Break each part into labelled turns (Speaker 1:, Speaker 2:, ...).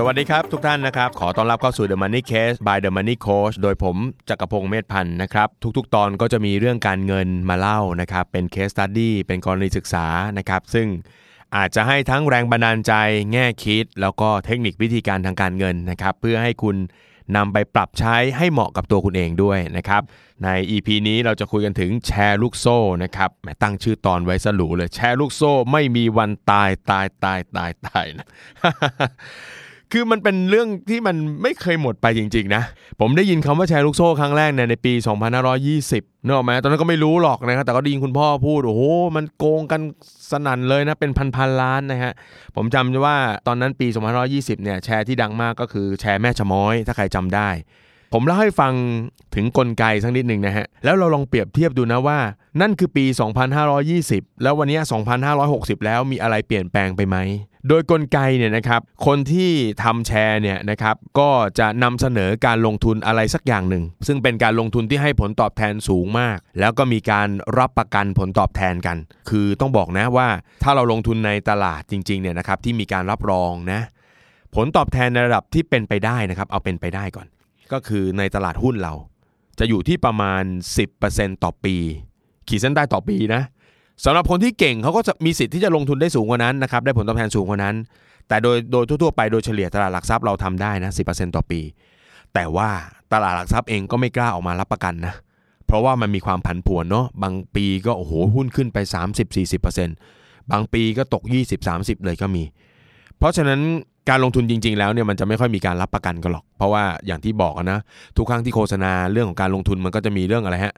Speaker 1: สวัสดีครับ ทุกท่านนะครับ ขอต้อนรับเข้าสู่ The Money Case by The Money Coach โดยผมจักรพงศ์เมธพันธ์นะครับทุกๆ ตอนก็จะมีเรื่องการเงินมาเล่านะครับ เป็น Case Study เป็นกรณีศึกษานะครับ ซึ่งอาจจะให้ทั้งแรงบันดาลใจแง่คิด แล้วก็เทคนิควิธีการทางการเงินนะครับ เพื่อให้คุณนำไปปรับใช้ให้เหมาะกับตัวคุณเองด้วยนะครับ ใน EP นี้เราจะคุยกันถึงแชร์ลูกโซ่นะครับแหมตั้งชื่อตอนไว้สลูเลยแชร์ลูกโซ่ไม่มีวันตายตายตายตายตายนะ คือมันเป็นเรื่องที่มันไม่เคยหมดไปจริง ๆ นะ ผมได้ยินคำว่าแชร์ลูกโซ่ครั้งแรกเนี่ยในปี 2520นึกออกไหมตอนนั้นก็ไม่รู้หรอกนะครับแต่ก็ได้ยินคุณพ่อพูด โอ้โห มันโกงกันสนั่นเลยนะ เป็นพันๆล้านนะฮะ ผมจำว่าตอนนั้นปี 2520 เนี่ยแชร์ที่ดังมากก็คือแชร์แม่ชะม้อย ถ้าใครจำได้ ผมเล่าให้ฟังถึงกลไกสักนิดหนึ่งนะฮะ แล้วเราลองเปรียบเทียบดูนะว่า นั่นคือปี 2520 แล้ววันนี้ 2560 แล้วมีอะไรเปลี่ยนแปลงไปไหม โดยกลไกเนี่ยนะครับคนที่ทำแชร์เนี่ยนะครับก็จะนำเสนอการลงทุนอะไรสักอย่างหนึ่ง ซึ่งเป็นการลงทุนที่ให้ผลตอบแทนสูงมาก แล้วก็มีการรับประกันผลตอบแทนกัน คือต้องบอกนะว่าถ้าเราลงทุนในตลาดจริงๆเนี่ยนะครับที่มีการรับรองนะผลตอบแทนในระดับที่เป็นไปได้นะครับเอาเป็นไปได้ก่อน ก็คือในตลาดหุ้นเรา จะอยู่ที่ประมาณ 10%ต่อปี ขีดเส้นใต้ต่อปีนะ สำหรับคนที่เก่งเขาก็จะมีสิทธิ์ที่จะลงทุนได้สูงกว่านั้นนะครับได้ผลตอบแทนสูงกว่านั้น แต่โดยโดยทั่วๆไปโดยเฉลี่ยตลาดหลักทรัพย์เราทำได้นะ10%ต่อปี แต่ว่าตลาดหลักทรัพย์เองก็ไม่กล้าออกมารับประกันนะเพราะว่ามันมีความผันผวนเนาะบางปีก็โอ้โหหุ้นขึ้นไป 30-40%บางปีก็ตก 20-30 เลยก็มี เพราะฉะนั้นการลงทุนจริง ๆ แล้วเนี่ยมันจะไม่ค่อยมีการรับประกันกันหรอก เพราะว่าอย่างที่บอกนะทุกครั้งที่โฆษณาเรื่องของการลงทุนมันก็จะมีเรื่องอะไรฮะ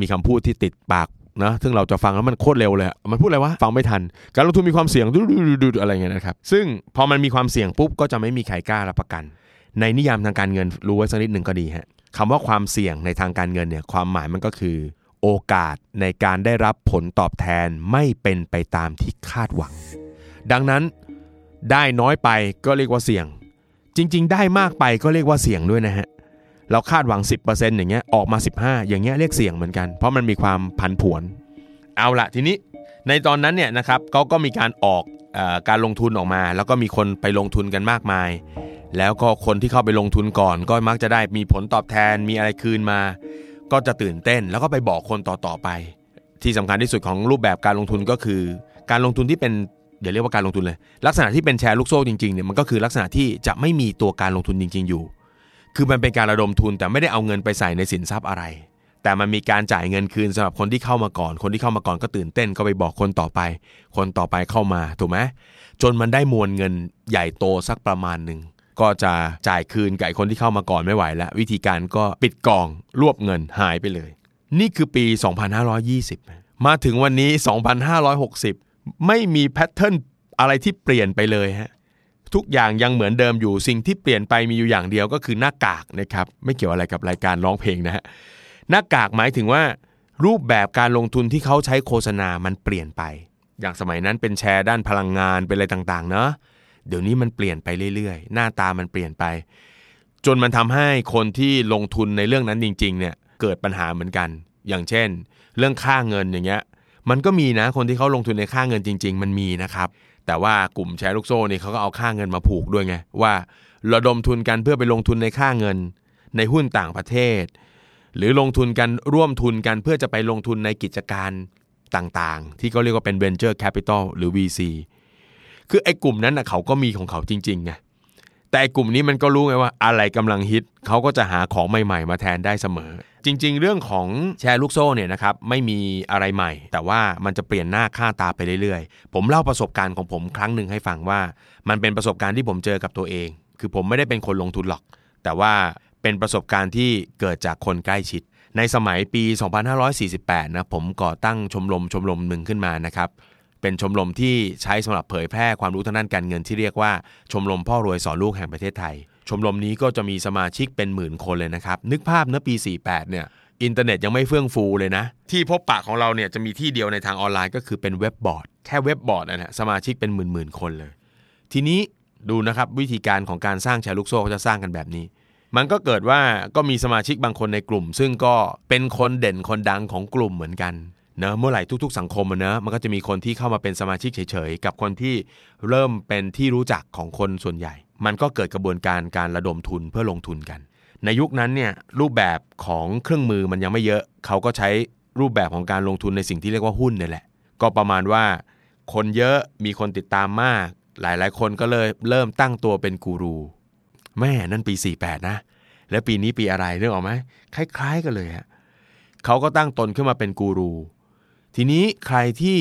Speaker 1: มีคำพูดที่ติดปาก นะซึ่งเราจะฟังแล้วมันโคตรเร็วเลยมันพูดอะไรวะฟังไม่ทัน การลงทุนมีความเสี่ยงดูๆๆอะไรเงี้ยนะครับซึ่งพอมันมีความเสี่ยงปุ๊บก็จะไม่มีใครกล้ารับประกัน ในนิยามทางการเงินรู้ไว้สักนิดหนึ่งก็ดีฮะคำว่าความเสี่ยงในทางการเงินเนี่ยความหมายมันก็คือ โอกาสในการได้รับผลตอบแทนไม่เป็นไปตามที่คาดหวัง ดังนั้นได้น้อยไปก็เรียกว่าเสี่ยง จริง ๆ ได้มากไปก็เรียกว่าเสี่ยงด้วยนะฮะ เราคาดหวัง 10%อย่างเงี้ยออกมา 15 อย่างเงี้ยเรียกเสี่ยงเหมือนกัน เพราะมันมีความผันผวน เอาละทีนี้ในตอนนั้นเนี่ยนะครับเขาก็มีการออกอการลงทุนออกมา แล้วก็มีคนไปลงทุนกันมากมาย แล้วก็คนที่เข้าไปลงทุนก่อน ก็มักจะได้มีผลตอบแทนมีอะไรคืนมา ก็จะตื่นเต้นแล้วก็ไปบอกคนต่อๆไป ที่สำคัญที่สุดของรูปแบบการลงทุนก็คือ การลงทุนที่เป็นเดี๋ยวเรียกว่าการลงทุนเลย ลักษณะที่เป็นแชร์ลูกโซ่จริงๆเนี่ยมันก็คือลักษณะที่จะไม่มีตัวการลงทุนจริง ๆอยู่ คือมันเป็นการระดมทุนแต่ไม่ได้เอาเงินไปใส่ในสินทรัพย์อะไร แต่มันมีการจ่ายเงินคืนสำหรับคนที่เข้ามาก่อน คนที่เข้ามาก่อนก็ตื่นเต้นก็ไปบอกคนต่อไป คนต่อไปเข้ามาถูกไหมจนมันได้มวลเงินใหญ่โตสักประมาณหนึ่งก็จะจ่ายคืนกับคนที่เข้ามาก่อนไม่ไหวแล้ว วิธีการก็ปิดกองรวบเงินหายไปเลย นี่คือปี 2520 มาถึงวันนี้ 2560 ไม่มีแพทเทิร์นอะไรที่เปลี่ยนไปเลยฮะ ทุกอย่างยังเหมือนเดิมอยู่สิ่งที่เปลี่ยนไปมีอยู่อย่างเดียวก็คือหน้ากากนะครับไม่เกี่ยวอะไรกับรายการร้องเพลงนะฮะหน้ากากหมายถึงว่า รูปแบบการลงทุนที่เขาใช้โฆษณามันเปลี่ยนไป อย่างสมัยนั้นเป็นแชร์ด้านพลังงานเป็นอะไรต่างๆเนาะเดี๋ยวนี้มันเปลี่ยนไปเรื่อยๆ หน้าตามันเปลี่ยนไป จนมันทำให้คนที่ลงทุนในเรื่องนั้นจริง ๆ เนี่ยเกิดปัญหาเหมือนกัน อย่างเช่น เรื่องค่าเงินอย่างเงี้ยมันก็มีนะคนที่เขาลงทุนในค่าเงินจริง ๆ มันมีนะครับ แต่ว่ากลุ่มแชร์ลูกโซ่นี่เขาก็เอาค่าเงินมาผูกด้วยไงว่าระดมทุนกันเพื่อไปลงทุนในค่าเงิน ในหุ้นต่างประเทศ หรือลงทุนกันร่วมทุนกันเพื่อจะไปลงทุนในกิจการต่างๆ ที่เขาเรียกว่าเป็น venture capital หรือ VC คือไอ้กลุ่มนั้นนะเขาก็มีของเขาจริงๆไง แต่กลุ่มนี้มันก็รู้ไงว่าอะไรกำลังฮิตเขาก็จะหาของใหม่ ๆ มาแทนได้เสมอ จริง ๆ เรื่องของแชร์ลูกโซ่เนี่ยนะครับไม่มีอะไรใหม่ แต่ว่ามันจะเปลี่ยนหน้าค่าตาไปเรื่อยๆ ผมเล่าประสบการณ์ของผมครั้งหนึ่งให้ฟังว่า มันเป็นประสบการณ์ที่ผมเจอกับตัวเอง คือผมไม่ได้เป็นคนลงทุนหรอก แต่ว่าเป็นประสบการณ์ที่เกิดจากคนใกล้ชิด ในสมัยปี 2548 นะผมก่อตั้งชมรมชมรมหนึ่งขึ้นมานะครับ เป็นชมรมที่ใช้สำหรับเผยแพร่ความรู้ทางด้านการเงินที่เรียกว่าชมรมพ่อรวยสอนลูกแห่งประเทศไทย ชมรมนี้ก็จะมีสมาชิกเป็นหมื่นคนเลยนะครับ นึกภาพเนื้อปี 48 เนี่ยอินเทอร์เน็ตยังไม่เฟื่องฟูเลยนะ ที่พบปะของเราเนี่ยจะมีที่เดียวในทางออนไลน์ก็คือเป็นเว็บบอร์ดแค่เว็บบอร์ดนะฮะสมาชิกเป็นหมื่นๆคนเลย ทีนี้ดูนะครับวิธีการของการสร้างแชร์ลูกโซ่เขาจะสร้างกันแบบนี้ มันก็เกิดว่าก็มีสมาชิกบางคนในกลุ่ม ซึ่งก็เป็นคนเด่นคนดังของกลุ่มเหมือนกัน นอะเมื่อไหร่ทุก ๆ สังคมนอะมันก็จะมีคนที่เข้ามาเป็นสมาชิกเฉยๆ กับคนที่เริ่มเป็นที่รู้จักของคนส่วนใหญ่ มันก็เกิดกระบวนการการระดมทุนเพื่อลงทุนกัน ในยุคนั้นเนี่ยรูปแบบของเครื่องมือมันยังไม่เยอะ เขาก็ใช้รูปแบบของการลงทุนในสิ่งที่เรียกว่าหุ้นนี่แหละ ก็ประมาณว่า คนเยอะมีคนติดตามมาก หลายๆ คนก็เลยเริ่มตั้งตัวเป็นกูรูแม่นั่นปี 48 นะ แล้วปีนี้ปีอะไรเรื่องออกไหมคล้าย ๆ กันเลยฮะเขาก็ตั้งตนขึ้นมาเป็นกูรู ทีนี้ใครที่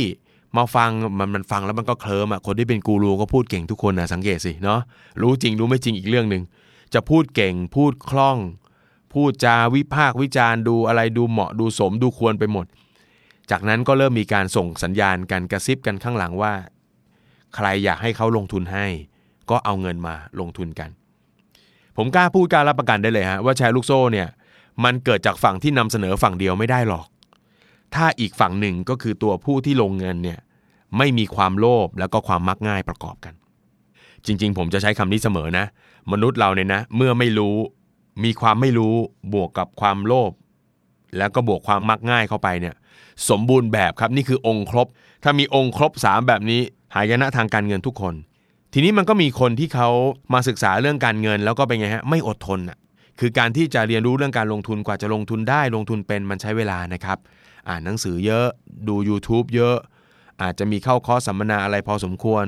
Speaker 1: มาฟังมันมันฟังแล้วมันก็เคลิ้มอะคนที่เป็นกูรูก็พูดเก่งทุกคนนะสังเกตสิเนาะรู้จริงรู้ไม่จริงอีกเรื่องหนึ่งจะพูดเก่งพูดคล่อง พูดจาวิพากวิจารณ์ดูอะไรดูเหมาะดูสมดูควรไปหมด จากนั้นก็เริ่มมีการส่งสัญญาณกันกระซิบกันข้างหลังว่า ใครอยากให้เขาลงทุนให้ ก็เอาเงินมาลงทุนกัน ผมกล้าพูดกล้ารับประกันได้เลยฮะว่าแชร์ลูกโซ่เนี่ยมันเกิดจากฝั่งที่นำเสนอฝั่งเดียวไม่ได้หรอก ถ้าอีกฝั่งหนึ่งก็คือตัวผู้ที่ลงเงินเนี่ยไม่มีความโลภแล้วก็ความมักง่ายประกอบกัน จริงๆ ผมจะใช้คำนี้เสมอนะ มนุษย์เราเนี่ยนะเมื่อไม่รู้ มีความไม่รู้บวกกับความโลภแล้วก็บวกความมักง่ายเข้าไปเนี่ยสมบูรณ์แบบครับนี่คือองค์ครบ ถ้ามีองค์ครบ 3 แบบนี้ หายนะทางการเงินทุกคน ทีนี้มันก็มีคนที่เขามาศึกษาเรื่องการเงินแล้วก็เป็นไงฮะไม่อดทนอะคือการที่จะเรียนรู้เรื่องการลงทุนกว่าจะลงทุนได้ลงทุนเป็นมันใช้เวลานะครับ อ่านหนังสือเยอะ ดู YouTube เยอะ อาจจะมีเข้าคอร์สสัมมนาอะไรพอสมควร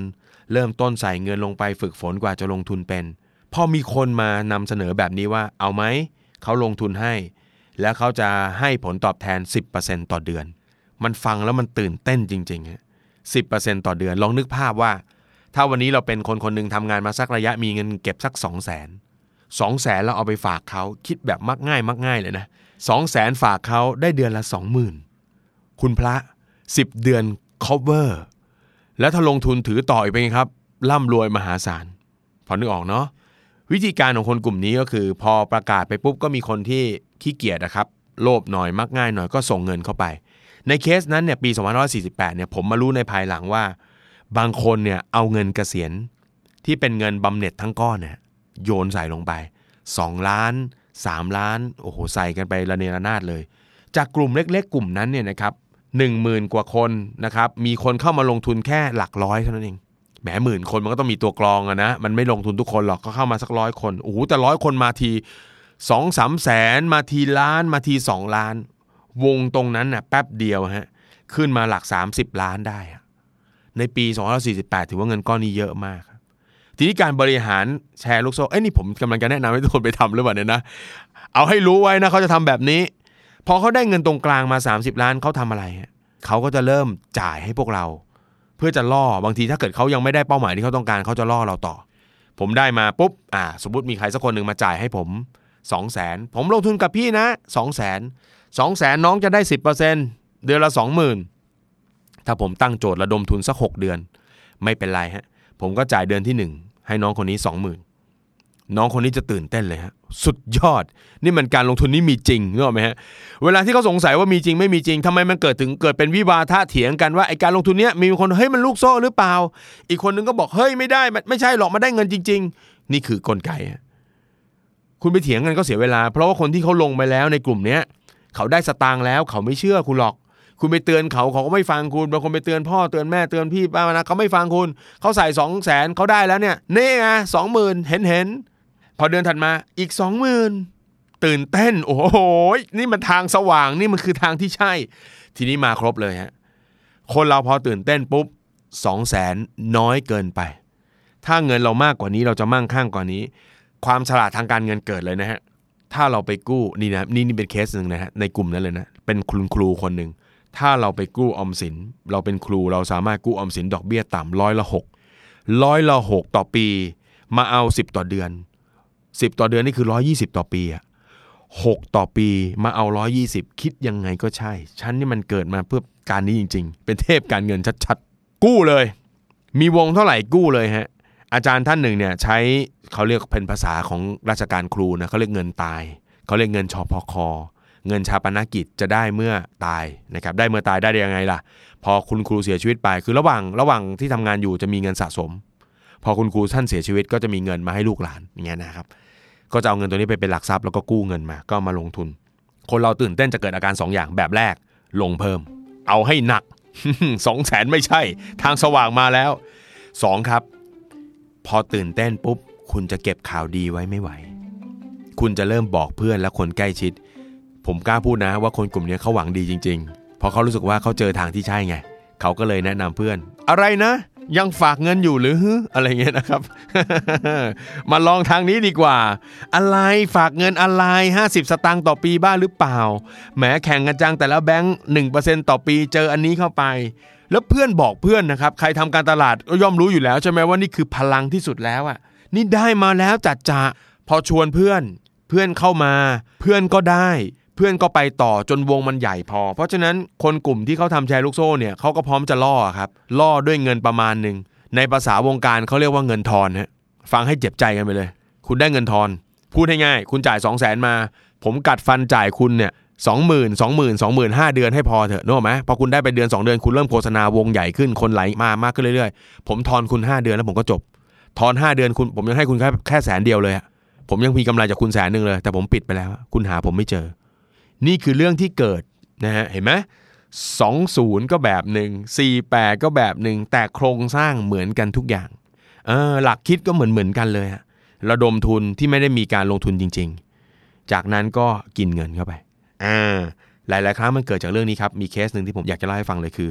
Speaker 1: เริ่มต้นใส่เงินลงไปฝึกฝนกว่าจะลงทุนเป็น พอมีคนมานำเสนอแบบนี้ว่าเอาไหม เขาลงทุนให้ แล้วเขาจะให้ผลตอบแทน 10%ต่อเดือน มันฟังแล้วมันตื่นเต้นจริงๆฮะสิต่อเดือนลองนึกภาพว่า ถ้าวันนี้เราเป็นคนคนหนึ่งทำงานมาสักระยะมีเงินเก็บสัก 2 0 0 0 0 0 2 0 0แสนเราเอาไปฝากเขาคิดแบบมักง่าย มักง่ายเลยนะ 2 0 0แสนฝากเขาได้เดือนละ20,000คุณพระ 10 เดือน cover แล้วถ้าลงทุนถือต่ออีกเป็นไงครับ ร่ำรวยมหาศาล พอนึกออกเนาะวิธีการของคนกลุ่มนี้ก็คือ พอประกาศไปปุ๊บก็มีคนที่ขี้เกียจนะครับ โลภหน่อยมักง่ายหน่อยก็ส่งเงินเข้าไป ในเคสนั้นเนี่ยปี2548เนี่ยผมมารู้ในภายหลังว่า บางคนเนี่ยเอาเงินเกษียณที่เป็นเงินบำเหน็จทั้งก้อนเนี่ยโยนใส่ลงไป 2 ล้าน 3 ล้านโอ้โหใส่กันไประเนระนาดเลย จากกลุ่มเล็กๆ กลุ่มนั้นเนี่ยนะครับหนึ่งหมื่นกว่าคนนะครับมีคนเข้ามาลงทุนแค่หลักร้อยเท่านั้นเองแหมหมื่นคนมันก็ต้องมีตัวกรองอะนะมันไม่ลงทุนทุกคนหรอกก็เข้ามาสักร้อยคนโอ้โหแต่ร้อยคนมาทีสองสามแสนมาทีล้านมาทีสองล้าน วงตรงนั้นน่ะแป๊บเดียวฮะขึ้นมาหลัก 30 ล้านได้อะในปี 2548 ถือว่าเงินก้อนนี้เยอะมาก ทีนี้การบริหารแชร์ลูกโซ่เอ้ยนี่ผมกำลังจะแนะนำให้ทุกคนไปทำหรือเปล่าเนี่ยนะ เอาให้รู้ไว้นะเขาจะทำแบบนี้ พอเขาได้เงินตรงกลางมา 30 ล้านเขาทำอะไรฮะเขาก็จะเริ่มจ่ายให้พวกเรา เพื่อจะล่อบางทีถ้าเกิดเขายังไม่ได้เป้าหมายที่เขาต้องการเขาจะล่อเราต่อ ผมได้มาปุ๊บอ่า สมมติมีใครสักคนหนึ่งมาจ่ายให้ผม2 0 0แสนผมลงทุนกับพี่นะ2 0 0แสนสองแสนน้องจะได้ 10%เดือนละ 20,000 ถ้าผมตั้งโจทย์ระดมทุนสัก 6 เดือน ไม่เป็นไรฮะ ผมก็จ่ายเดือนที่ 1 ให้น้องคนนี้ 20,000 น้องคนนี้จะตื่นเต้นเลยฮะสุดยอด นี่มันการลงทุนนี่มีจริงนึกออกไหมฮะเวลาที่เขาสงสัยว่ามีจริงไม่มีจริงทำไมมันเกิดถึงเกิดเป็นวิวาทะเถียงกันว่าไอการลงทุนเนี้ยมีคนเฮ้ยมันลูกโซ่หรือเปล่า อีกคนนึงก็บอกเฮ้ยไม่ได้มันไม่ใช่หรอกมาได้เงินจริง ๆ นี่คือกลไกฮะคุณไปเถียงกันก็เสียเวลา เพราะว่าคนที่เขาลงไปแล้วในกลุ่มเนี้ยเขาได้สตางค์แล้วเขาไม่เชื่อคุณหรอก คุณไปเตือนเขาเขาก็ไม่ฟังคุณบางคนไปเตือนพ่อเตือนแม่เตือนพี่ป้านะเขาไม่ฟังคุณเขาใส่สองแสนเขาได้แล้วเนี่ยนี่ไงสองหมื่นเห็นเห็นพอเดือนถัดมาอีกสองหมื่นตื่นเต้น โอ้โหนี่มันทางสว่างนี่มันคือทางที่ใช่ ทีนี้มาครบเลยฮะคนเราพอตื่นเต้นปุ๊บสองแสนน้อยเกินไป ถ้าเงินเรามากกว่านี้เราจะมั่งคั่งกว่านี้ ความฉลาดทางการเงินเกิดเลยนะฮะถ้าเราไปกู้นี่นะนี่นี่เป็นเคสหนึ่งนะฮะในกลุ่มนั้นเลยนะเป็นคุณครูคนหนึ่ง ถ้าเราไปกู้ออมสิน เราเป็นครูเราสามารถกู้ออมสินดอกเบี้ยต่ำร้อยละหกร้อยละหกต่อปี มาเอา 10 ต่อเดือน 10 ต่อเดือนนี่คือ 120 ต่อปีอะหกต่อปีมาเอา 120 คิดยังไงก็ใช่ ฉันนี่มันเกิดมาเพื่อการนี้จริง ๆ เป็นเทพการเงินชัดๆ กู้เลย มีวงเท่าไหร่กู้เลยฮะ อาจารย์ท่านหนึ่งเนี่ยใช้เขาเรียกเป็นภาษาของราชการครูนะเขาเรียกเงินตาย เขาเรียกเงินชอพอคอ เงินชาปนกิจจะได้เมื่อตายนะครับได้เมื่อตายได้ยังไงล่ะ พอคุณครูเสียชีวิตไป คือระหว่างระหว่างที่ทำงานอยู่จะมีเงินสะสม พอคุณครูท่านเสียชีวิตก็จะมีเงินมาให้ลูกหลานอย่างเงี้ยนะครับก็จะเอาเงินตัวนี้ไปเป็นหลักทรัพย์แล้วก็กู้เงินมาก็มาลงทุน คนเราตื่นเต้นจะเกิดอาการ 2อย่างแบบแรกลงเพิ่ม เอาให้หนักสองแสนไม่ใช่ ทางสว่างมาแล้ว 2 ครับ พอตื่นเต้นปุ๊บ คุณจะเก็บข่าวดีไว้ไม่ไหว คุณจะเริ่มบอกเพื่อนและคนใกล้ชิด ผมกล้าพูดนะว่าคนกลุ่มนี้เขาหวังดีจริงๆ เพราะเขารู้สึกว่าเขาเจอทางที่ใช่ไง เขาก็เลยแนะนำเพื่อน อะไรนะ ยังฝากเงินอยู่หรืออะไรเงี้ยนะครับ มาลองทางนี้ดีกว่า อะไรฝากเงินอะไร 50 สตางค์ต่อปีบ้าหรือเปล่า แหมแข่งกันจังแต่ละแบงค์1%ต่อปีเจออันนี้เข้าไป แล้วเพื่อนบอกเพื่อนนะครับ ใครทำการตลาดก็ย่อมรู้อยู่แล้วใช่ไหมว่านี่คือพลังที่สุดแล้วอะ นี่ได้มาแล้วจัดจะพอชวนเพื่อน เพื่อนเข้ามา เพื่อนก็ได้ เพื่อนก็ไปต่อจนวงมันใหญ่พอ เพราะฉะนั้นคนกลุ่มที่เขาทำแชร์ลูกโซ่เนี่ยเขาก็พร้อมจะล่อครับล่อด้วยเงินประมาณหนึ่งในภาษาวงการเขาเรียกว่าเงินทอนฮะฟังให้เจ็บใจกันไปเลย คุณได้เงินทอน พูดให้ง่ายคุณจ่าย 2 0 0แสนมา ผมกัดฟันจ่ายคุณเนี่ยสองหมื่นสองหมื่นสองหมื่นห้าเดือนให้พอเถอะนึกออกไหมพอคุณได้ไปเดือน 2 เดือนคุณเริ่มโฆษณาวงใหญ่ขึ้นคนไหลมามากขึ้นเรื่อยๆ ผมทอนคุณ 5 เดือนแล้วผมก็จบ ทอน 5 เดือนคุณผมยังให้คุณแค่แค่แสนเดียวเลยผมยังมีกำไรจากคุณแสนหนึ่งเลย แต่ผมปิดไปแล้ว คุณหาผมไม่เจอ นี่คือเรื่องที่เกิดนะฮะเห็นไหมสองศูนย์ก็แบบหนึ่งสี่แปดก็แบบหนึ่งแต่โครงสร้างเหมือนกันทุกอย่างเออหลักคิดก็เหมือนเหมือนกันเลยฮะระดมทุนที่ไม่ได้มีการลงทุนจริง ๆ จากนั้นก็กินเงินเข้าไปอ่าหลายๆครั้งมันเกิดจากเรื่องนี้ครับมีเคสหนึ่งที่ผมอยากจะเล่าให้ฟังเลยคือ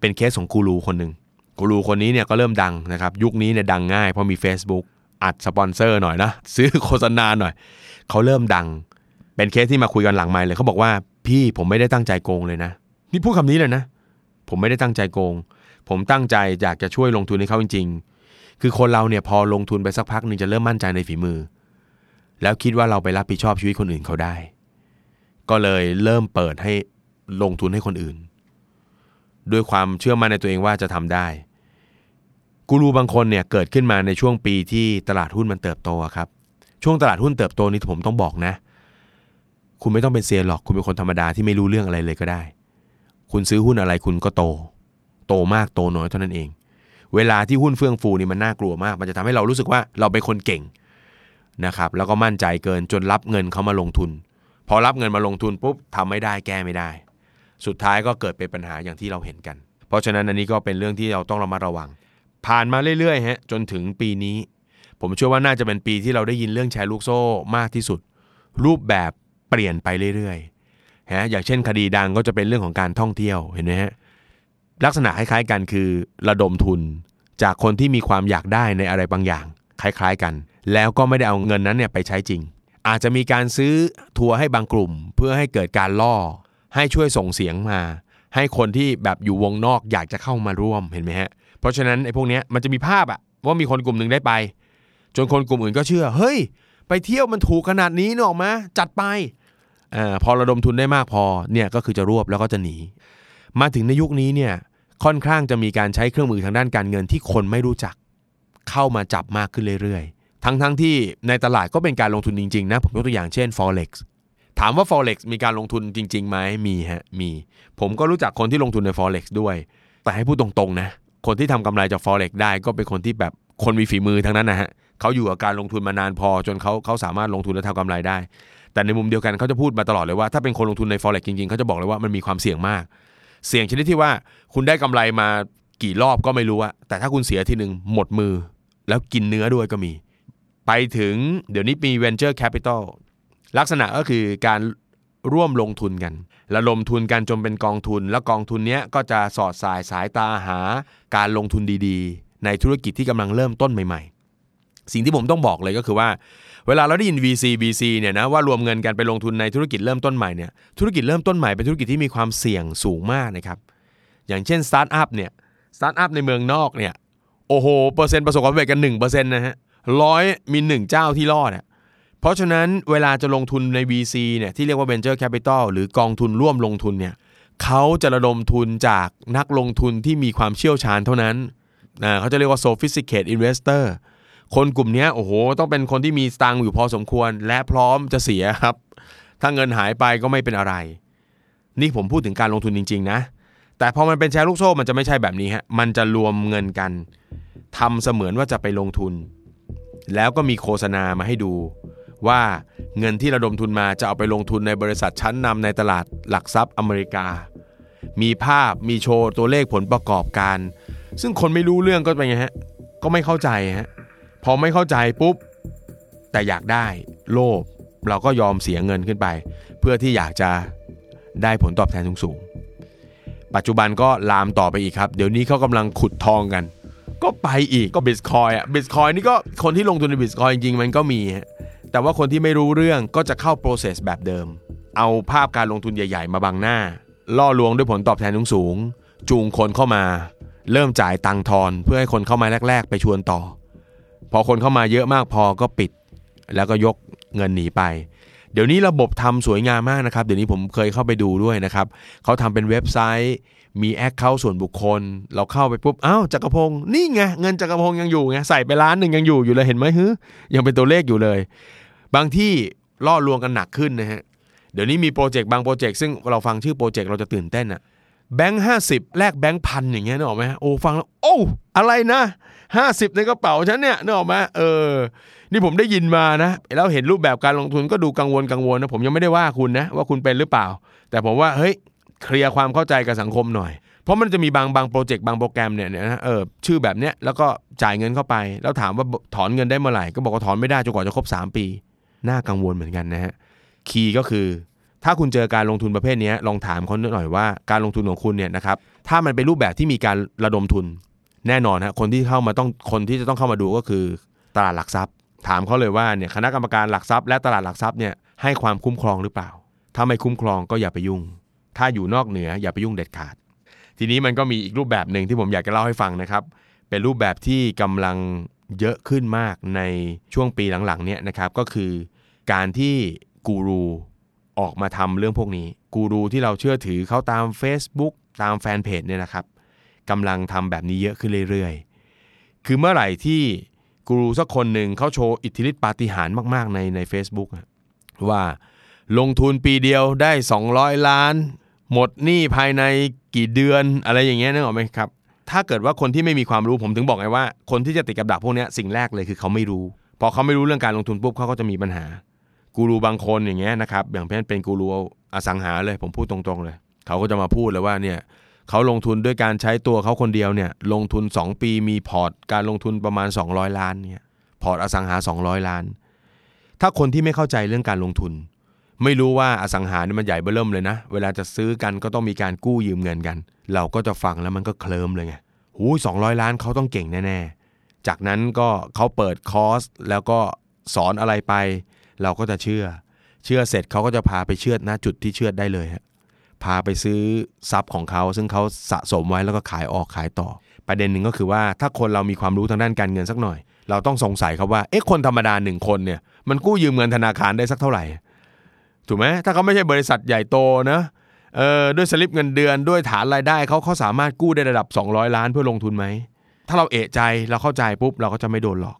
Speaker 1: เป็นเคสของกูรูคนหนึ่งกูรูคนนี้เนี่ยก็เริ่มดังนะครับยุคนี้เนี่ยดังง่ายเพราะมี Facebook อัดสปอนเซอร์หน่อยนะซื้อโฆษณาหน่อย เขาเริ่มดัง เป็นเคสที่มาคุยกันหลังไมค์เลยเขาบอกว่าพี่ผมไม่ได้ตั้งใจโกงเลยนะ นี่พูดคำนี้เลยนะ ผมไม่ได้ตั้งใจโกง ผมตั้งใจอยากจะช่วยลงทุนให้เขาจริง ๆ คือคนเราเนี่ยพอลงทุนไปสักพักหนึ่งจะเริ่มมั่นใจในฝีมือ แล้วคิดว่าเราไปรับผิดชอบชีวิตคนอื่นเขาได้ ก็เลยเริ่มเปิดให้ลงทุนให้คนอื่น ด้วยความเชื่อมั่นในตัวเองว่าจะทำได้กูรูบางคนเนี่ยเกิดขึ้นมาในช่วงปีที่ตลาดหุ้นมันเติบโตครับ ช่วงตลาดหุ้นเติบโตนี่ผมต้องบอกนะ คุณไม่ต้องเป็นเซียนหรอก คุณเป็นคนธรรมดาที่ไม่รู้เรื่องอะไรเลยก็ได้ คุณซื้อหุ้นอะไรคุณก็โต โตมากโตน้อยเท่านั้นเอง เวลาที่หุ้นเฟื่องฟูนี่มันน่ากลัวมาก มันจะทำให้เรารู้สึกว่าเราเป็นคนเก่งนะครับ แล้วก็มั่นใจเกินจนรับเงินเขามาลงทุน พอรับเงินมาลงทุนปุ๊บทำไม่ได้แก้ไม่ได้ สุดท้ายก็เกิดเป็นปัญหาอย่างที่เราเห็นกัน เพราะฉะนั้นอันนี้ก็เป็นเรื่องที่เราต้องระมัดระวัง ผ่านมาเรื่อยๆฮะจนถึงปีนี้ ผมเชื่อว่าน่าจะเป็นปีที่เราได้ยินเรื่องแชร์ลูกโซ่มากที่สุด รูปแบบ เปลี่ยนไปเรื่อยๆฮะอย่างเช่นคดีดังก็จะเป็นเรื่องของการท่องเที่ยวเห็นไหมฮะลักษณะคล้ายๆกันคือระดมทุนจากคนที่มีความอยากได้ในอะไรบางอย่าง คล้ายๆกัน แล้วก็ไม่ได้เอาเงินนั้นเนี่ยไปใช้จริง อาจจะมีการซื้อทัวร์ให้บางกลุ่ม เพื่อให้เกิดการล่อ ให้ช่วยส่งเสียงมา ให้คนที่แบบอยู่วงนอกอยากจะเข้ามาร่วมเห็นไหมฮะเพราะฉะนั้นไอ้พวกเนี้ยมันจะมีภาพอะว่ามีคนกลุ่มหนึ่งได้ไป จนคนกลุ่มอื่นก็เชื่อ เฮ้ย ไปเที่ยวมันถูกขนาดนี้เนออกมาจัดไป อพอระดมทุนได้มากพอเนี่ยก็คือจะรวบแล้วก็จะหนี มาถึงในยุคนี้เนี่ยค่อนข้างจะมีการใช้เครื่องมือทางด้านการเงินที่คนไม่รู้จัก เข้ามาจับมากขึ้นเรื่อยๆ ทั้งๆทที่ในตลาดก็เป็นการลงทุนจริงๆนะผมยกตัวอย่างเช่น forex ถามว่า forex มีการลงทุนจริงๆไหมมีฮะมี ผมก็รู้จักคนที่ลงทุนใน forex ด้วย แต่ให้พูดตรงๆนะคนที่ทำกำไรจาก forex ได้ก็เป็นคนที่แบบคนมีฝีมือทั้งนั้นนะฮะเขาอยู่กับการลงทุนมานานพอจนเขาเขาสามารถลงทุนและทำกำไรได้ แต่ในมุมเดียวกันเขาจะพูดมาตลอดเลยว่าถ้าเป็นคนลงทุนใน forex จริงๆเขาจะบอกเลยว่ามันมีความเสี่ยงมาก เสี่ยงชนิดที่ว่าคุณได้กำไรมากี่รอบก็ไม่รู้อะแต่ถ้าคุณเสียทีหนึ่งหมดมือ แล้วกินเนื้อด้วยก็มี ไปถึงเดี๋ยวนี้มี venture capital ลักษณะก็คือการร่วมลงทุนกันระดมทุนกันจนเป็นกองทุน แล้วกองทุนเนี้ยก็จะสอดสายสายตาหาการลงทุนดีๆ ในธุรกิจที่กำลังเริ่มต้นใหม่ ๆ สิ่งที่ผมต้องบอกเลยก็คือว่า เวลาเราได้ยิน VC VC เนี่ยนะว่ารวมเงินกันไปลงทุนในธุรกิจเริ่มต้นใหม่เนี่ยธุรกิจเริ่มต้นใหม่เป็นธุรกิจที่มีความเสี่ยงสูงมากนะครับอย่างเช่นสตาร์ทอัพเนี่ยสตาร์ทอัพในเมืองนอกเนี่ยโอ้โหเปอร์เซ็นต์ประสบความสำเร็จกัน1%นะฮะร้อยมีหนึ่งเจ้าที่รอดอะเพราะฉะนั้นเวลาจะลงทุนใน VC เนี่ยที่เรียกว่า Venture Capital หรือกองทุนร่วมลงทุนเนี่ยเขาจะระดมทุนจากนักลงทุนที่มีความเชี่ยวชาญเท่านั้นนะเขาจะเรียกว่า sophisticated investor คนกลุ่มนี้โอ้โหต้องเป็นคนที่มีสตางค์อยู่พอสมควร และพร้อมจะเสียครับ ถ้าเงินหายไปก็ไม่เป็นอะไร นี่ผมพูดถึงการลงทุนจริง ๆ นะ แต่พอมันเป็นแชร์ลูกโซ่มันจะไม่ใช่แบบนี้ฮะมันจะรวมเงินกันทำเสมือนว่าจะไปลงทุน แล้วก็มีโฆษณามาให้ดู ว่าเงินที่ระดมทุนมาจะเอาไปลงทุนในบริษัทชั้นนำในตลาดหลักทรัพย์อเมริกา มีภาพมีโชว์ตัวเลขผลประกอบการ ซึ่งคนไม่รู้เรื่องก็เป็นไงฮะก็ไม่เข้าใจฮะ พอไม่เข้าใจปุ๊บ แต่อยากได้โลภเราก็ยอมเสียเงินขึ้นไป เพื่อที่อยากจะได้ผลตอบแทนสูงๆปัจจุบันก็ลามต่อไปอีกครับ เดี๋ยวนี้เขากำลังขุดทองกัน ก็ไปอีกก็บิตคอยอะบิตคอยนี่ก็คนที่ลงทุนในบิตคอยจริงๆมันก็มี แต่ว่าคนที่ไม่รู้เรื่องก็จะเข้า process แบบเดิม เอาภาพการลงทุนใหญ่ ๆ มาบังหน้า ล่อลวงด้วยผลตอบแทนสูงๆจูงคนเข้ามา เริ่มจ่ายตังค์ทอนเพื่อให้คนเข้ามาแรก ๆ ไปชวนต่อ พอคนเข้ามาเยอะมากพอก็ปิด แล้วก็ยกเงินหนีไป เดี๋ยวนี้ระบบทำสวยงามมากนะครับ เดี๋ยวนี้ผมเคยเข้าไปดูด้วยนะครับเขาทำเป็นเว็บไซต์มีแอคเคาท์ส่วนบุคคล เราเข้าไปปุ๊บอ้าวจักรพงศ์นี่ไงเงินจักรพงศ์ยังอยู่ไงใส่ไปล้านหนึ่งยังอยู่อยู่เลยเห็นไหมฮึยังเป็นตัวเลขอยู่เลย บางที่ล่อลวงกันหนักขึ้นนะฮะเดี๋ยวนี้มีโปรเจกต์บางโปรเจกต์ซึ่งเราฟังชื่อโปรเจกต์เราจะตื่นเต้นอะแบงค์ห้าสิบแลกแบงค์พันอย่างเงี้ยนึกออกไหมโอ้ฟังแล้วโอ้อะไรนะ ห้าสิบในกระเป๋าฉันเนี่ยนึกออกไหมเออ นี่ผมได้ยินมานะแล้วเห็นรูปแบบการลงทุนก็ดูกังวลกังวลนะผมยังไม่ได้ว่าคุณนะว่าคุณเป็นหรือเปล่า แต่ผมว่าเฮ้ยเคลียร์ความเข้าใจกับสังคมหน่อยเพราะมันจะมีบางบางโปรเจกต์บางโปรแกรมเนี่ยนะเออชื่อแบบเนี้ยแล้วก็จ่ายเงินเข้าไป แล้วถามว่าถอนเงินได้เมื่อไหร่ก็บอกว่าถอนไม่ได้จนกว่าจะครบ 3 ปีน่ากังวลเหมือนกันนะฮะคีย์ก็คือ ถ้าคุณเจอการลงทุนประเภทนี้ลองถามเขาหน่อยว่าการลงทุนของคุณเนี่ยนะครับถ้ามันเป็นรูปแบบที่มีการระดมทุน แน่นอนฮะคนที่เข้ามาต้องคนที่จะต้องเข้ามาดูก็คือตลาดหลักทรัพย์ ถามเขาเลยว่าเนี่ยคณะกรรมการหลักทรัพย์และตลาดหลักทรัพย์เนี่ยให้ความคุ้มครองหรือเปล่า ถ้าไม่คุ้มครองก็อย่าไปยุ่ง ถ้าอยู่นอกเหนืออย่าไปยุ่งเด็ดขาด ทีนี้มันก็มีอีกรูปแบบหนึ่งที่ผมอยากจะเล่าให้ฟังนะครับ เป็นรูปแบบที่กำลังเยอะขึ้นมากในช่วงปีหลังๆเนี่ยนะครับก็คือการที่กูรูออกมาทำเรื่องพวกนี้ กูรูที่เราเชื่อถือเขาตาม Facebook ตามแฟนเพจเนี่ยนะครับ กำลังทำแบบนี้เยอะขึ้นเรื่อยๆ คือเมื่อไหร่ที่กูรูสักคนหนึ่งเขาโชว์อิทธิฤทธิปาฏิหาริย์มาก ๆ ในใน a c e b o o k ว่าลงทุนปีเดียวได้ 200 ล้าน หมดหนี้ภายในกี่เดือนอะไรอย่างเงี้ยนึกออกไหมครับ ถ้าเกิดว่าคนที่ไม่มีความรู้ผมถึงบอกไงว่า คนที่จะติดกับดักพวกนี้สิ่งแรกเลยคือเขาไม่รู้ พอเขาไม่รู้เรื่องการลงทุนปุ๊บเขาก็จะมีปัญหากูรูบางคนอย่างเงี้ยนะครับอย่างเช่นเป็นกูรูอสังหาเลยผมพูดตรงๆเลย เขาก็จะมาพูดเลยว่าเนี่ย เขาลงทุนด้วยการใช้ตัวเขาคนเดียวเนี่ยลงทุน 2 ปีมีพอร์ตการลงทุนประมาณ 200 ล้านเนี่ยพอร์ตอสังหา 200 ล้าน ถ้าคนที่ไม่เข้าใจเรื่องการลงทุน ไม่รู้ว่าอสังหาเนี่ยมันใหญ่เบ้อเริ่มเลยนะ เวลาจะซื้อกันก็ต้องมีการกู้ยืมเงินกัน เราก็จะฟังแล้วมันก็เคลิ้มเลยไงโหสองล้านเขาต้องเก่งแน่ๆ จากนั้นก็เขาเปิดคอร์สแล้วก็สอนอะไรไป เราก็จะเชื่อ เชื่อเสร็จเขาก็จะพาไปเชื่อดณจุดที่เชื่อดได้เลยฮะ พาไปซื้อทรัพย์ของเขา ซึ่งเขาสะสมไว้แล้วก็ขายออกขายต่อ ประเด็นหนึ่งก็คือว่าถ้าคนเรามีความรู้ทางด้านการเงินสักหน่อย เราต้องสงสัยครับว่าเอ๊ะคนธรรมดาหนึ่งคนเนี่ยมันกู้ยืมเงินธนาคารได้สักเท่าไหร่ถูกไหมถ้าเขาไม่ใช่บริษัทใหญ่โตนะเออด้วยสลิปเงินเดือนด้วยฐานรายได้เขาเขาสามารถกู้ได้ระดับ 200 ล้านเพื่อลงทุนไหมถ้าเราเอะใจเราเข้าใจปุ๊บเราก็จะไม่โดนหลอก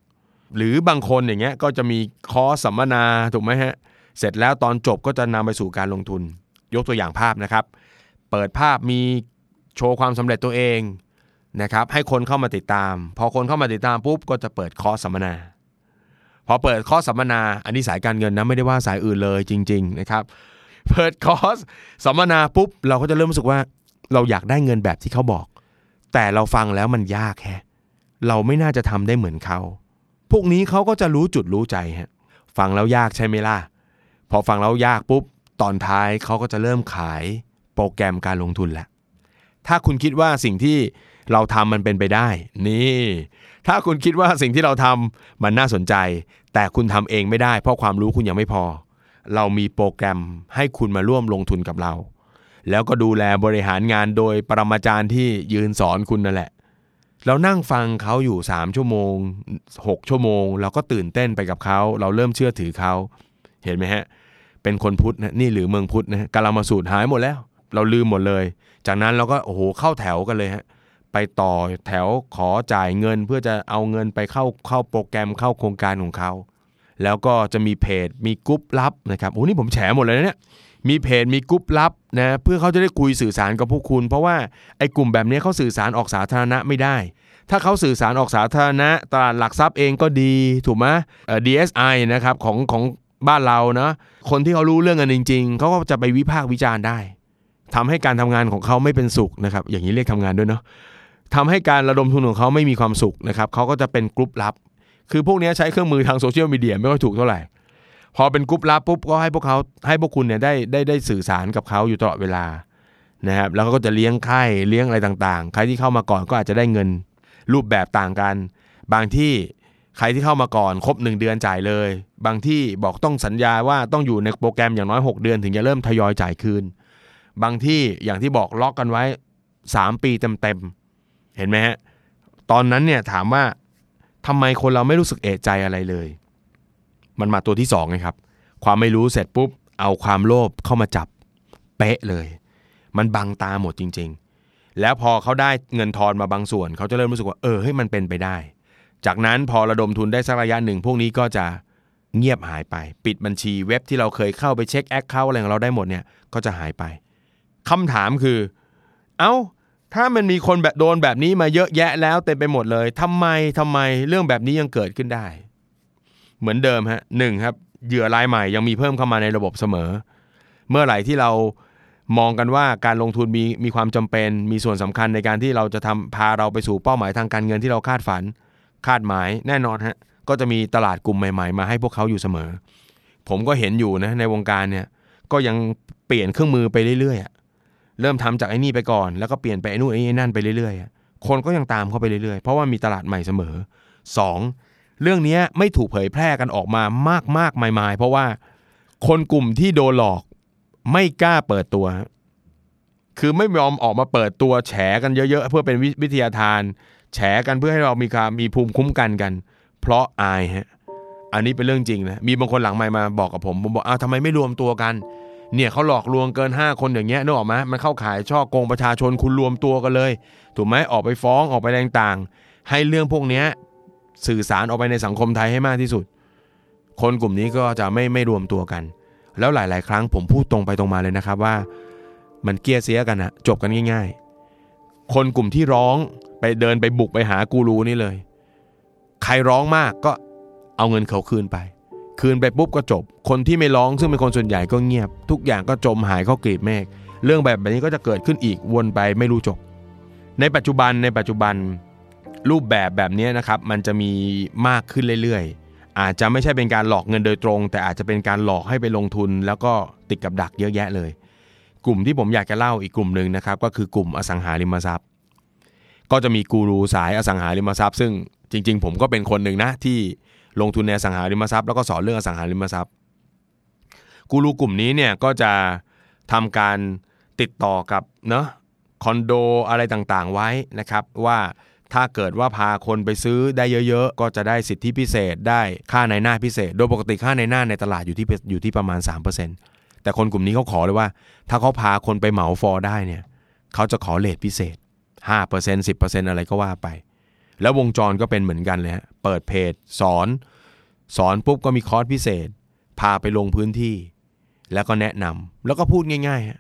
Speaker 1: หรือบางคนอย่างเงี้ยก็จะมีคอสัมมนาถูกไหมฮะเสร็จแล้วตอนจบก็จะนำไปสู่การลงทุน ยกตัวอย่างภาพนะครับ เปิดภาพมีโชว์ความสำเร็จตัวเองนะครับ ให้คนเข้ามาติดตาม พอคนเข้ามาติดตามปุ๊บก็จะเปิดคอร์สสัมมนาพอเปิดคอร์สสัมมนา อันนี้สายการเงินนะไม่ได้ว่าสายอื่นเลยจริง ๆ นะครับ เปิดคอร์สสัมมนาปุ๊บเราก็จะเริ่มรู้สึกว่า เราอยากได้เงินแบบที่เขาบอก แต่เราฟังแล้วมันยากแฮะเราไม่น่าจะทำได้เหมือนเขา พวกนี้เขาก็จะรู้จุดรู้ใจฮะฟังแล้วยากใช่ไหมล่ะ พอฟังแล้วยากปุ๊บ ตอนท้ายเขาก็จะเริ่มขายโปรแกรมการลงทุนแหละ ถ้าคุณคิดว่าสิ่งที่เราทำมันเป็นไปได้ นี่ ถ้าคุณคิดว่าสิ่งที่เราทำมันน่าสนใจ แต่คุณทำเองไม่ได้ เพราะความรู้คุณยังไม่พอ เรามีโปรแกรมให้คุณมาร่วมลงทุนกับเรา แล้วก็ดูแลบริหารงานโดยปรมาจารย์ที่ยืนสอนคุณนั่นแหละ เรานั่งฟังเขาอยู่ 3 ชั่วโมง 6 ชั่วโมง เราก็ตื่นเต้นไปกับเขา เราเริ่มเชื่อถือเขา เห็นไหมฮะเเป็นคนพุทธนะนี่หรือเมืองพุทธนะกาลามาสูตรหายหมดแล้ว เราลืมหมดเลย จากนั้นเราก็โอ้โหเข้าแถวกันเลยฮะไปต่อแถวขอจ่ายเงินเพื่อจะเอาเงินไปเข้าเข้าโปรแกรมเข้าโครงการของเขา แล้วก็จะมีเพจมีกรุ๊ปลับนะครับโอ้นี่ผมแฉหมดเลยนะเนี่ยมีเพจมีกรุ๊ปลับนะเพื่อเขาจะได้คุยสื่อสารกับพวกคุณ เพราะว่าไอ้กลุ่มแบบนี้เขาสื่อสารออกสาธารณะไม่ได้ ถ้าเขาสื่อสารออกสาธารณะตลาดหลักทรัพย์เองก็ดีถูกไหมเอ่อ DSI นะครับของของ บ้านเรานะคนที่เขารู้เรื่องกันจริง ๆเขาก็จะไปวิพากษ์วิจารณ์ได้ทำให้การทำงานของเขาไม่เป็นสุขนะครับ อย่างนี้เรียกทำงานด้วยเนาะทำให้การระดมทุนของเขาไม่มีความสุขนะครับเขาก็จะเป็นกลุ่มลับ คือพวกนี้ใช้เครื่องมือทางโซเชียลมีเดียไม่ค่อยถูกเท่าไหร่พอเป็นกลุ่มลับปุ๊บก็ให้พวกเขาให้พวกคุณเนี่ยได้ได้ได้สื่อสารกับเขาอยู่ตลอดเวลานะครับแล้วก็จะเลี้ยงไข่เลี้ยงอะไรต่างๆ ใครที่เข้ามาก่อนก็อาจจะได้เงินรูปแบบต่างกัน บางที่ ใครที่เข้ามาก่อนครบ 1 เดือนจ่ายเลย บางที่บอกต้องสัญญาว่าต้องอยู่ในโปรแกรมอย่างน้อย 6 เดือนถึงจะเริ่มทยอยจ่ายคืน บางที่อย่างที่บอกล็อกกันไว้ 3 ปีเต็มๆเห็นไหมฮะตอนนั้นเนี่ยถามว่าทำไมคนเราไม่รู้สึกเอะใจอะไรเลย มันมาตัวที่สองไงครับ ความไม่รู้เสร็จปุ๊บ เอาความโลภเข้ามาจับเป๊ะเลย มันบังตาหมดจริง ๆ แล้วพอเขาได้เงินทอนมาบางส่วน เขาจะเริ่มรู้สึกว่าเออเฮ้ยมันเป็นไปได้ จากนั้นพอระดมทุนได้สักระยะหนึ่ง พวกนี้ก็จะเงียบหายไป ปิดบัญชีเว็บที่เราเคยเข้าไปเช็ค account อะไรของเราได้หมดเนี่ยก็จะหายไปคำถามคือ เอ้าถ้ามันมีคนแบบโดนแบบนี้มาเยอะแยะแล้วเต็มไปหมดเลยทำไมทำไมเรื่องแบบนี้ยังเกิดขึ้นได้ เหมือนเดิมฮะหนึ่งครับเหยื่อรายใหม่ยังมีเพิ่มเข้ามาในระบบเสมอ เมื่อไหร่ที่เรามองกันว่าการลงทุนมีมีความจำเป็น มีส่วนสำคัญในการที่เราจะทำพาเราไปสู่เป้าหมายทางการเงินที่เราคาดฝัน คาดหมายแน่นอนฮะก็จะมีตลาดกลุ่มใหม่ ๆ มาให้พวกเขาอยู่เสมอ ผมก็เห็นอยู่นะในวงการเนี่ยก็ยังเปลี่ยนเครื่องมือไปเรื่อยๆเริ่มทำจากไอ้นี่ไปก่อนแล้วก็เปลี่ยนไปไอ้นู่นไอ้นั่นไปเรื่อยๆคนก็ยังตามเข้าไปเรื่อยๆ เพราะว่ามีตลาดใหม่เสมอสองเรื่องนี้ไม่ถูกเผยแพร่กันออกมามากมากๆมายๆเพราะว่าคนกลุ่มที่โดนหลอกไม่กล้าเปิดตัว คือไม่ยอมออกมาเปิดตัวแฉกันเยอะๆ เพื่อเป็นวิทยาทาน แฉกันเพื่อให้เรามีความมีภูมิคุ้มกันกัน เพราะอายฮะอันนี้เป็นเรื่องจริงนะมีบางคนหลังไมค์มาบอกกับผมผมบอกอ้าวทำไมไม่รวมตัวกัน เนี่ยเขาหลอกลวงเกิน 5 คนอย่างเงี้ยนึกออกไหมมันเข้าขายช่อโกงประชาชนคุณรวมตัวกันเลย ถูกไหมออกไปฟ้องออกไปแรงต่าง ให้เรื่องพวกเนี้ยสื่อสารออกไปในสังคมไทยให้มากที่สุด คนกลุ่มนี้ก็จะไม่ไม่รวมตัวกัน แล้วหลาย ๆ ครั้งผมพูดตรงไปตรงมาเลยนะครับว่า มันเกลียเสียกันอะจบกันง่าย ๆ คนกลุ่มที่ร้อง ไปเดินไปบุกไปหากูรูนี่เลย ใครร้องมากก็เอาเงินเขาคืนไป คืนไปปุ๊บก็จบ คนที่ไม่ร้องซึ่งเป็นคนส่วนใหญ่ก็เงียบ ทุกอย่างก็จมหายเข้ากลีบเมฆเรื่องแบบนี้ก็จะเกิดขึ้นอีกวนไปไม่รู้จบ ในปัจจุบันในปัจจุบันรูปแบบแบบนี้นะครับมันจะมีมากขึ้นเรื่อยๆ อาจจะไม่ใช่เป็นการหลอกเงินโดยตรง แต่อาจจะเป็นการหลอกให้ไปลงทุน แล้วก็ติดกับดักเยอะแยะเลย กลุ่มที่ผมอยากจะเล่าอีกกลุ่มหนึ่งนะครับก็คือกลุ่มอสังหาริมทรัพย์ ก็จะมีกูรูสายอสังหาริมทรัพย์ ซึ่งจริง ๆ ผมก็เป็นคนหนึ่งนะที่ลงทุนในอสังหาริมทรัพย์แล้วก็สอนเรื่องอสังหาริมทรัพย์กูรูกลุ่มนี้เนี่ยก็จะทำการติดต่อกับเนาะคอนโดอะไรต่างๆไว้นะครับว่าถ้าเกิดว่าพาคนไปซื้อได้เยอะๆ ก็จะได้สิทธิพิเศษได้ค่าในหน้าพิเศษ โดยปกติค่าในหน้าในตลาดอยู่ที่อยู่ที่ประมาณ 3%แต่คนกลุ่มนี้เขาขอเลยว่า ถ้าเขาพาคนไปเหมาฟอร์ได้เนี่ยเขาจะขอเลทพิเศษ 5% 10%อะไรก็ว่าไป แล้ววงจรก็เป็นเหมือนกันเลยฮะเปิดเพจสอน สอนปุ๊บก็มีคอร์สพิเศษ พาไปลงพื้นที่ แล้วก็แนะนำแล้วก็พูดง่ายๆฮะ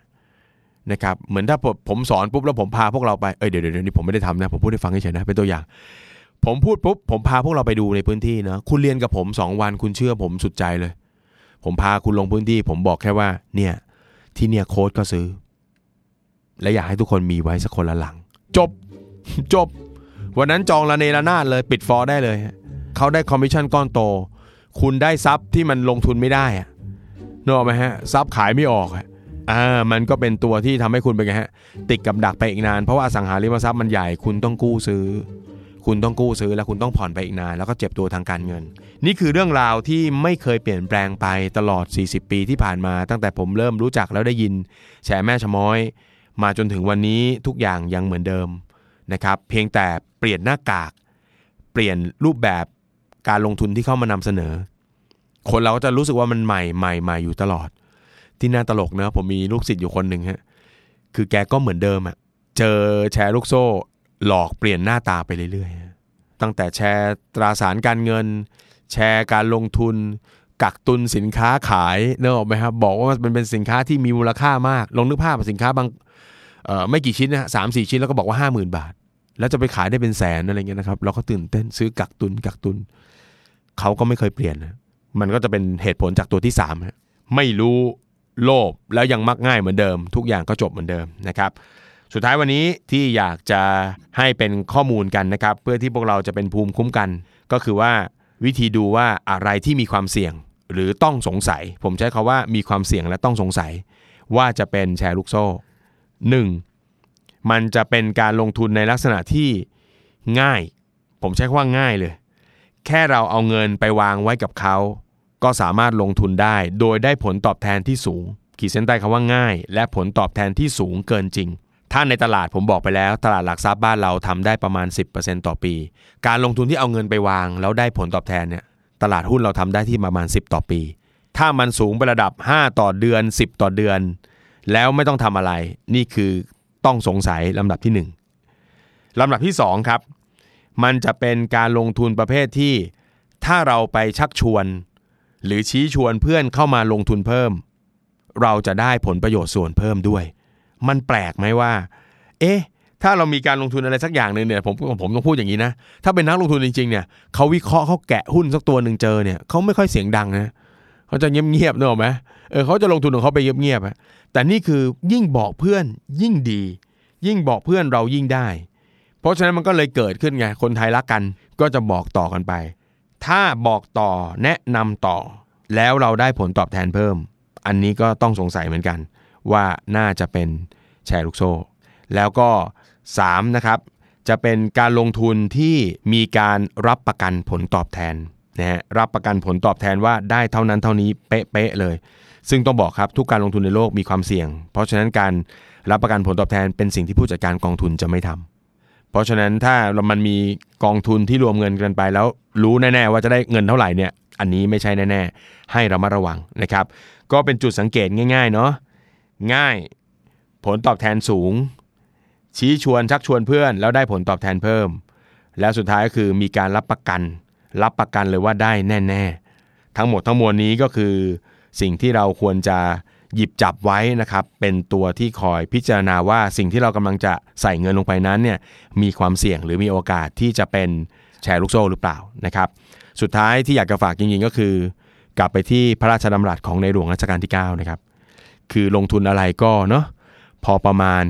Speaker 1: นะครับเหมือนถ้าผมผมสอนปุ๊บแล้วผมพาพวกเราไปเอ้ยเดี๋ยวเดี๋ยวนี่ผมไม่ได้ทำนะผมพูดให้ฟังเฉยๆนะเป็นตัวอย่างผมพูดปุ๊บผมพาพวกเราไปดูในพื้นที่นะคุณเรียนกับผม 2 วันคุณเชื่อผมสุดใจเลย ผมพาคุณลงพื้นที่ ผมบอกแค่ว่า เนี่ย ที่เนี่ยโค้ดก็ซื้อ และอยากให้ทุกคนมีไว้สักคนละหลัง จบ จบ วันนั้นจองละเนระนาดเลยปิดฟอร์ได้เลย เขาได้คอมมิชชั่นก้อนโต คุณได้ทรัพย์ที่มันลงทุนไม่ได้อะนึกออกไหมฮะทรัพย์ขายไม่ออกอ่ามันก็เป็นตัวที่ทำให้คุณเป็นไงฮะ ติดกับดักไปอีกนาน เพราะว่าอสังหาริมทรัพย์มันใหญ่คุณต้องกู้ซื้อ คุณต้องกู้ซื้อแล้วคุณต้องผ่อนไปอีกนาน แล้วก็เจ็บตัวทางการเงิน นี่คือเรื่องราวที่ไม่เคยเปลี่ยนแปลงไปตลอด 40 ปีที่ผ่านมา ตั้งแต่ผมเริ่มรู้จักแล้วได้ยินแฉแม่ชะม้อย มาจนถึงวันนี้ทุกอย่างยังเหมือนเดิมนะครับ เพียงแต่เปลี่ยนหน้ากาก เปลี่ยนรูปแบบการลงทุนที่เข้ามานำเสนอ คนเราก็จะรู้สึกว่ามันใหม่ใหม่ใหม่อยู่ตลอด ที่น่าตลกนะผมมีลูกศิษย์อยู่คนหนึ่งฮะคือแกก็เหมือนเดิมอะเจอแชร์ลูกโซ่ หลอกเปลี่ยนหน้าตาไปเรื่อยๆตั้งแต่แชร์ตราสารการเงิน แชร์การลงทุนกักตุนสินค้าขายเนออกไหมครับบอกว่ามันเป็นสินค้าที่มีมูลค่ามาก ลองนึกภาพสินค้าบาง ไม่กี่ชิ้นนะสามสี่ชิ้นแล้วก็บอกว่าห้าหมื่นบาท แล้วจะไปขายได้เป็นแสนอะไรเงี้ยนะครับ เราก็ตื่นเต้นซื้อกักตุนกักตุนเขาก็ไม่เคยเปลี่ยนนะมันก็จะเป็นเหตุผลจากตัวที่สามฮะไม่รู้โลภแล้วยังมักง่ายเหมือนเดิม ทุกอย่างก็จบเหมือนเดิมนะครับสุดท้ายวันนี้ที่อยากจะให้เป็นข้อมูลกันนะครับ เพื่อที่พวกเราจะเป็นภูมิคุ้มกัน ก็คือว่าวิธีดูว่าอะไรที่มีความเสี่ยงหรือต้องสงสัย ผมใช้คาว่ามีความเสี่ยงและต้องสงสัย ว่าจะเป็นแชร์ลูกโซ่ 1. มันจะเป็นการลงทุนในลักษณะที่ง่าย ผมใช้คำว่าง่ายเลย แค่เราเอาเงินไปวางไว้กับเขา ก็สามารถลงทุนได้ โดยได้ผลตอบแทนที่สูง ขีดเส้นใต้คำว่าง่าย และผลตอบแทนที่สูงเกินจริง ถ้าในตลาดผมบอกไปแล้ว ตลาดหลักทรัพย์บ้านเราทำได้ประมาณ 10%ต่อปี การลงทุนที่เอาเงินไปวาง แล้วได้ผลตอบแทนเนี่ยตลาดหุ้นเราทำได้ที่ประมาณ 10 ต่อปี ถ้ามันสูงไประดับ 5 ต่อเดือน 10 ต่อเดือน แล้วไม่ต้องทำอะไร นี่คือต้องสงสัยลำดับที่ 1 ลำดับที่ 2 ครับ มันจะเป็นการลงทุนประเภทที่ ถ้าเราไปชักชวน หรือชี้ชวนเพื่อนเข้ามาลงทุนเพิ่ม เราจะได้ผลประโยชน์ส่วนเพิ่มด้วย มันแปลกไหมว่า เอ๊ะถ้าเรามีการลงทุนอะไรสักอย่างหนึ่งเนี่ยผมผมต้องพูดอย่างนี้นะ ถ้าเป็นนักลงทุนจริงๆเนี่ยเขาวิเคราะห์เขาแกะหุ้นสักตัวหนึ่งเจอเนี่ยเขาไม่ค่อยเสียงดังนะ เขาจะเงียบๆเนอะไหมเออเขาจะลงทุนของเขาไปเงียบๆอะแต่นี่คือยิ่งบอกเพื่อนยิ่งดี ยิ่งบอกเพื่อนเรายิ่งได้ เพราะฉะนั้นมันก็เลยเกิดขึ้นไงคนไทยรักกันก็จะบอกต่อกันไป ถ้าบอกต่อแนะนำต่อ แล้วเราได้ผลตอบแทนเพิ่ม อันนี้ก็ต้องสงสัยเหมือนกัน ว่าน่าจะเป็นแชร์ลูกโซ่ แล้วก็ 3. นะครับจะเป็นการลงทุนที่มีการรับประกันผลตอบแทน นะฮะรับประกันผลตอบแทนว่าได้เท่านั้นเท่านี้เป๊ะๆเลย ซึ่งต้องบอกครับทุกการลงทุนในโลกมีความเสี่ยง เพราะฉะนั้นการรับประกันผลตอบแทนเป็นสิ่งที่ผู้จัดการกองทุนจะไม่ทำเพราะฉะนั้นถ้ามันมีกองทุนที่รวมเงินกันไปแล้ว รู้แน่ๆว่าจะได้เงินเท่าไหร่เนี่ยอันนี้ไม่ใช่แน่ๆ ให้ระมัดระวังนะครับ ก็เป็นจุดสังเกตง่ายๆเนาะง่ายผลตอบแทนสูง ชี้ชวนชักชวนเพื่อน แล้วได้ผลตอบแทนเพิ่ม แล้วสุดท้ายก็คือมีการรับประกัน รับประกันเลยว่าได้แน่ๆ ทั้งหมดทั้งมวลนี้ก็คือ สิ่งที่เราควรจะหยิบจับไว้นะครับ เป็นตัวที่คอยพิจารณาว่าสิ่งที่เรากำลังจะใส่เงินลงไปนั้นเนี่ยมีความเสี่ยงหรือมีโอกาสที่จะเป็นแชร์ลูกโซ่หรือเปล่านะครับ สุดท้ายที่อยากจะฝากจริงๆก็คือ กลับไปที่พระราชดำรัสของในหลวงรัชกาลที่9นะครับคือลงทุนอะไรก็เนาะพอประมาณ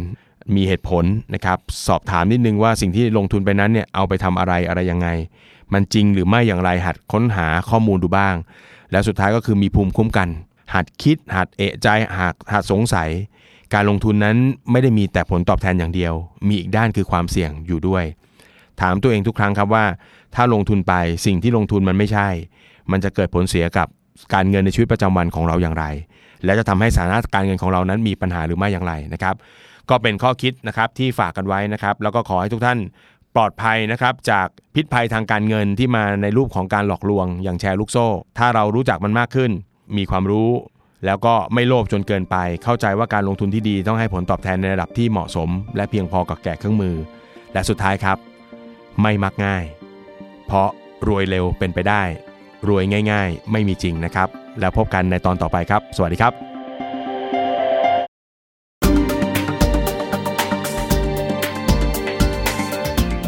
Speaker 1: มีเหตุผลนะครับ สอบถามนิดนึงว่าสิ่งที่ลงทุนไปนั้นเนี่ยเอาไปทำอะไรอะไรยังไง มันจริงหรือไม่อย่างไรหัดค้นหาข้อมูลดูบ้าง แล้วสุดท้ายก็คือมีภูมิคุ้มกัน หัดคิด หัดเอะใจหัดหัดสงสัย การลงทุนนั้นไม่ได้มีแต่ผลตอบแทนอย่างเดียว มีอีกด้านคือความเสี่ยงอยู่ด้วย ถามตัวเองทุกครั้งครับว่า ถ้าลงทุนไปสิ่งที่ลงทุนมันไม่ใช่ มันจะเกิดผลเสียกับการเงินในชีวิตประจำวันของเราอย่างไร และจะทำให้สถานะการเงินของเรานั้นมีปัญหาหรือไม่อย่างไรนะครับ ก็เป็นข้อคิดนะครับที่ฝากกันไว้นะครับ แล้วก็ขอให้ทุกท่าน ปลอดภัยนะครับจากพิษภัยทางการเงินที่มาในรูปของการหลอกลวง อย่างแชร์ลูกโซ่ ถ้าเรารู้จักมันมากขึ้น มีความรู้ แล้วก็ไม่โลภจนเกินไป เข้าใจว่าการลงทุนที่ดีต้องให้ผลตอบแทนในระดับที่เหมาะสม และเพียงพอกับแก่เครื่องมือ และสุดท้ายครับ ไม่มักง่าย เพราะรวยเร็วเป็นไปได้ รวยง่าย ๆ ไม่มีจริงนะครับ แล้วพบกันในตอนต่อไปครับ สวัสดีครับ